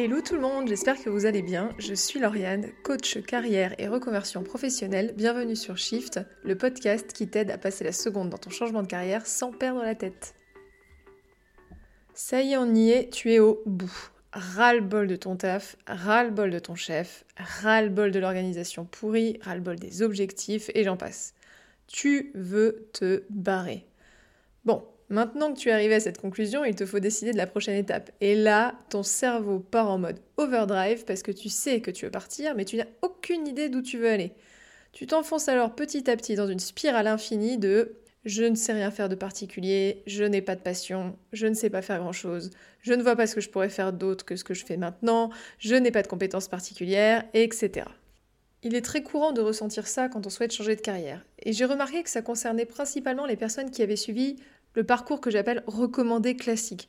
Hello tout le monde, j'espère que vous allez bien. Je suis Lauriane, coach carrière et reconversion professionnelle. Bienvenue sur Shift, le podcast qui t'aide à passer la seconde dans ton changement de carrière sans perdre la tête. Ça y est, on y est, tu es au bout. Ras-le-bol de ton taf, ras-le-bol de ton chef, ras-le-bol de l'organisation pourrie, ras-le-bol des objectifs et j'en passe. Tu veux te barrer. Bon, Maintenant que tu es arrivé à cette conclusion, il te faut décider de la prochaine étape. Et là, ton cerveau part en mode overdrive parce que tu sais que tu veux partir, mais tu n'as aucune idée d'où tu veux aller. Tu t'enfonces alors petit à petit dans une spirale infinie de je ne sais rien faire de particulier, je n'ai pas de passion, je ne sais pas faire grand-chose, je ne vois pas ce que je pourrais faire d'autre que ce que je fais maintenant, je n'ai pas de compétences particulières, etc. Il est très courant de ressentir ça quand on souhaite changer de carrière. Et j'ai remarqué que ça concernait principalement les personnes qui avaient suivi le parcours que j'appelle recommandé classique.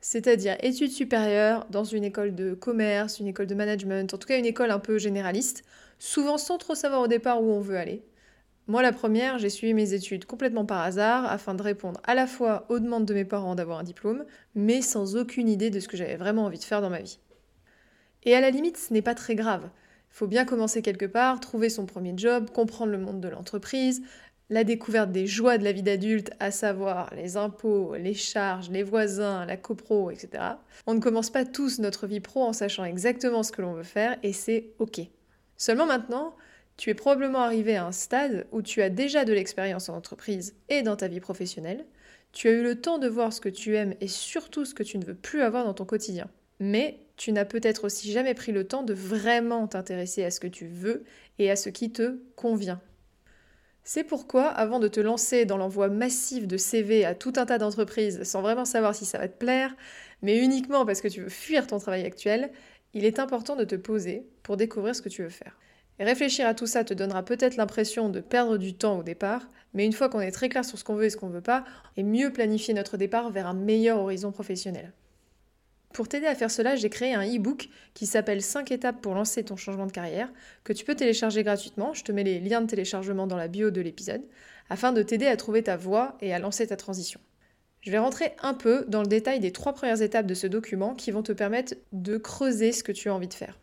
C'est-à-dire études supérieures dans une école de commerce, une école de management, en tout cas une école un peu généraliste, souvent sans trop savoir au départ où on veut aller. Moi, la première, j'ai suivi mes études complètement par hasard afin de répondre à la fois aux demandes de mes parents d'avoir un diplôme, mais sans aucune idée de ce que j'avais vraiment envie de faire dans ma vie. Et à la limite, ce n'est pas très grave. Il faut bien commencer quelque part, trouver son premier job, comprendre le monde de l'entreprise, la découverte des joies de la vie d'adulte, à savoir les impôts, les charges, les voisins, la copro, etc. On ne commence pas tous notre vie pro en sachant exactement ce que l'on veut faire et c'est ok. Seulement maintenant, tu es probablement arrivé à un stade où tu as déjà de l'expérience en entreprise et dans ta vie professionnelle, tu as eu le temps de voir ce que tu aimes et surtout ce que tu ne veux plus avoir dans ton quotidien. Mais tu n'as peut-être aussi jamais pris le temps de vraiment t'intéresser à ce que tu veux et à ce qui te convient. C'est pourquoi, avant de te lancer dans l'envoi massif de CV à tout un tas d'entreprises sans vraiment savoir si ça va te plaire, mais uniquement parce que tu veux fuir ton travail actuel, il est important de te poser pour découvrir ce que tu veux faire. Réfléchir à tout ça te donnera peut-être l'impression de perdre du temps au départ, mais une fois qu'on est très clair sur ce qu'on veut et ce qu'on ne veut pas, et mieux planifier notre départ vers un meilleur horizon professionnel. Pour t'aider à faire cela, j'ai créé un e-book qui s'appelle 5 étapes pour lancer ton changement de carrière, que tu peux télécharger gratuitement. Je te mets les liens de téléchargement dans la bio de l'épisode, afin de t'aider à trouver ta voie et à lancer ta transition. Je vais rentrer un peu dans le détail des trois premières étapes de ce document qui vont te permettre de creuser ce que tu as envie de faire.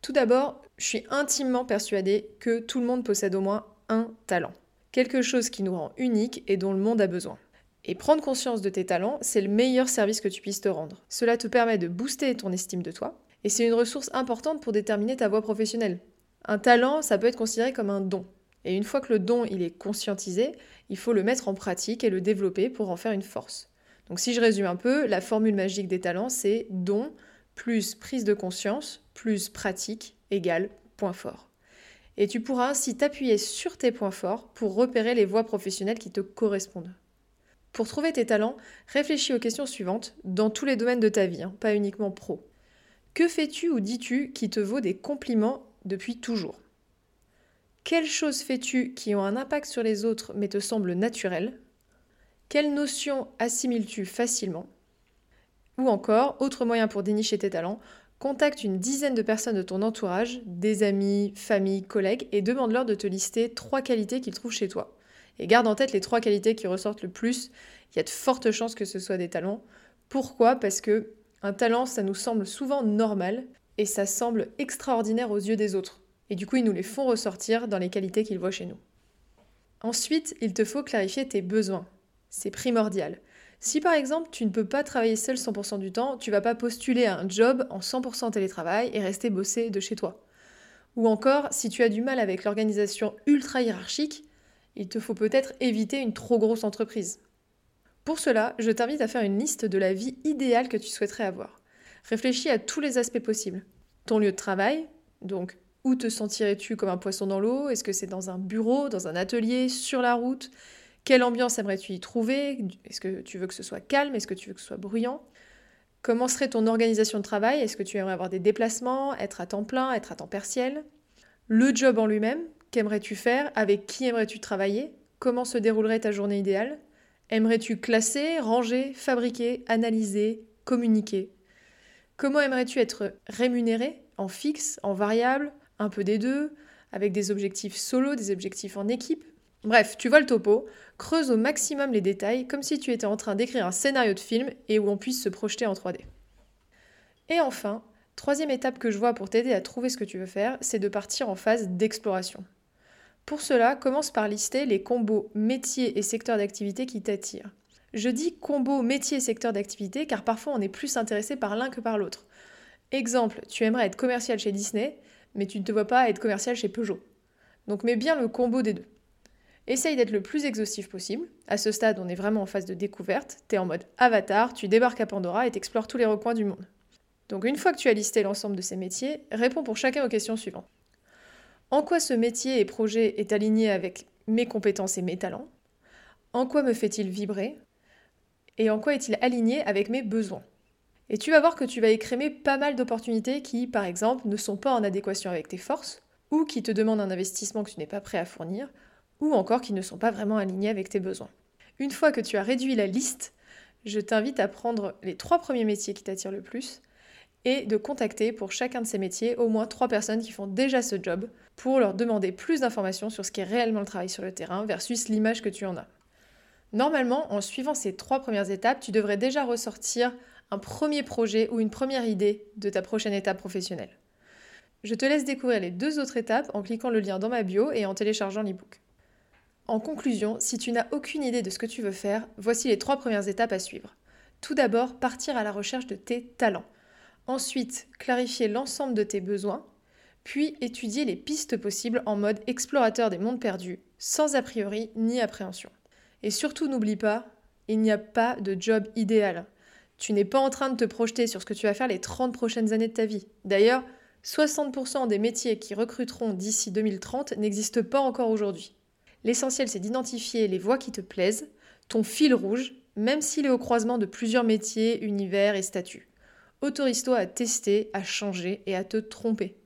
Tout d'abord, je suis intimement persuadée que tout le monde possède au moins un talent, quelque chose qui nous rend unique et dont le monde a besoin. Et prendre conscience de tes talents, c'est le meilleur service que tu puisses te rendre. Cela te permet de booster ton estime de toi, et c'est une ressource importante pour déterminer ta voie professionnelle. Un talent, ça peut être considéré comme un don. Et une fois que le don il est conscientisé, il faut le mettre en pratique et le développer pour en faire une force. Donc si je résume un peu, la formule magique des talents, c'est don plus prise de conscience plus pratique égale point fort. Et tu pourras ainsi t'appuyer sur tes points forts pour repérer les voies professionnelles qui te correspondent. Pour trouver tes talents, réfléchis aux questions suivantes dans tous les domaines de ta vie, hein, pas uniquement pro. Que fais-tu ou dis-tu qui te vaut des compliments depuis toujours? Quelles choses fais-tu qui ont un impact sur les autres mais te semblent naturelles? Quelles notions assimiles-tu facilement? Ou encore, autre moyen pour dénicher tes talents, contacte une dizaine de personnes de ton entourage, des amis, familles, collègues, et demande-leur de te lister trois qualités qu'ils trouvent chez toi. Et garde en tête les trois qualités qui ressortent le plus. Il y a de fortes chances que ce soit des talents. Pourquoi? Parce que un talent, ça nous semble souvent normal et ça semble extraordinaire aux yeux des autres. Et du coup, ils nous les font ressortir dans les qualités qu'ils voient chez nous. Ensuite, il te faut clarifier tes besoins. C'est primordial. Si par exemple tu ne peux pas travailler seul 100% du temps, tu vas pas postuler à un job en 100% télétravail et rester bosser de chez toi. Ou encore, si tu as du mal avec l'organisation ultra hiérarchique, il te faut peut-être éviter une trop grosse entreprise. Pour cela, je t'invite à faire une liste de la vie idéale que tu souhaiterais avoir. Réfléchis à tous les aspects possibles. Ton lieu de travail, donc où te sentirais-tu comme un poisson dans l'eau? Est-ce que c'est dans un bureau, dans un atelier, sur la route? Quelle ambiance aimerais-tu y trouver? Est-ce que tu veux que ce soit calme? Est-ce que tu veux que ce soit bruyant? Comment serait ton organisation de travail? Est-ce que tu aimerais avoir des déplacements, être à temps plein, être à temps partiel? Le job en lui-même, Qu'aimerais-tu faire? Avec qui aimerais-tu travailler? Comment se déroulerait ta journée idéale? Aimerais-tu classer, ranger, fabriquer, analyser, communiquer? Comment aimerais-tu être rémunéré? En fixe, en variable, un peu des deux, avec des objectifs solo, des objectifs en équipe? Bref, tu vois le topo, creuse au maximum les détails comme si tu étais en train d'écrire un scénario de film et où on puisse se projeter en 3D. Et enfin, troisième étape que je vois pour t'aider à trouver ce que tu veux faire, c'est de partir en phase d'exploration. Pour cela, commence par lister les combos métiers et secteurs d'activité qui t'attirent. Je dis combo métier et secteur d'activité car parfois on est plus intéressé par l'un que par l'autre. Exemple, tu aimerais être commercial chez Disney, mais tu ne te vois pas être commercial chez Peugeot. Donc mets bien le combo des deux. Essaye d'être le plus exhaustif possible. À ce stade, on est vraiment en phase de découverte. Tu es en mode avatar, tu débarques à Pandora et t'explores tous les recoins du monde. Donc une fois que tu as listé l'ensemble de ces métiers, réponds pour chacun aux questions suivantes. En quoi ce métier et projet est aligné avec mes compétences et mes talents? En quoi me fait-il vibrer? Et en quoi est-il aligné avec mes besoins? Et tu vas voir que tu vas écrémer pas mal d'opportunités qui, par exemple, ne sont pas en adéquation avec tes forces, ou qui te demandent un investissement que tu n'es pas prêt à fournir, ou encore qui ne sont pas vraiment alignés avec tes besoins. Une fois que tu as réduit la liste, je t'invite à prendre les trois premiers métiers qui t'attirent le plus et de contacter pour chacun de ces métiers au moins trois personnes qui font déjà ce job pour leur demander plus d'informations sur ce qui est réellement le travail sur le terrain versus l'image que tu en as. Normalement, en suivant ces trois premières étapes, tu devrais déjà ressortir un premier projet ou une première idée de ta prochaine étape professionnelle. Je te laisse découvrir les deux autres étapes en cliquant le lien dans ma bio et en téléchargeant l'ebook. En conclusion, si tu n'as aucune idée de ce que tu veux faire, voici les trois premières étapes à suivre. Tout d'abord, partir à la recherche de tes talents. Ensuite, clarifier l'ensemble de tes besoins, puis étudier les pistes possibles en mode explorateur des mondes perdus, sans a priori ni appréhension. Et surtout n'oublie pas, il n'y a pas de job idéal. Tu n'es pas en train de te projeter sur ce que tu vas faire les 30 prochaines années de ta vie. D'ailleurs, 60% des métiers qui recruteront d'ici 2030 n'existent pas encore aujourd'hui. L'essentiel, c'est d'identifier les voies qui te plaisent, ton fil rouge, même s'il est au croisement de plusieurs métiers, univers et statuts. Autorise-toi à tester, à changer et à te tromper.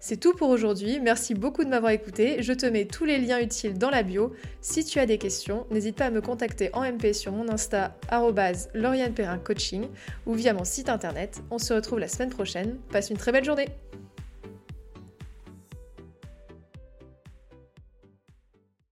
C'est tout pour aujourd'hui, merci beaucoup de m'avoir écouté, je te mets tous les liens utiles dans la bio. Si tu as des questions, n'hésite pas à me contacter en MP sur mon Insta Lauriane ou via mon site internet. On se retrouve la semaine prochaine, passe une très belle journée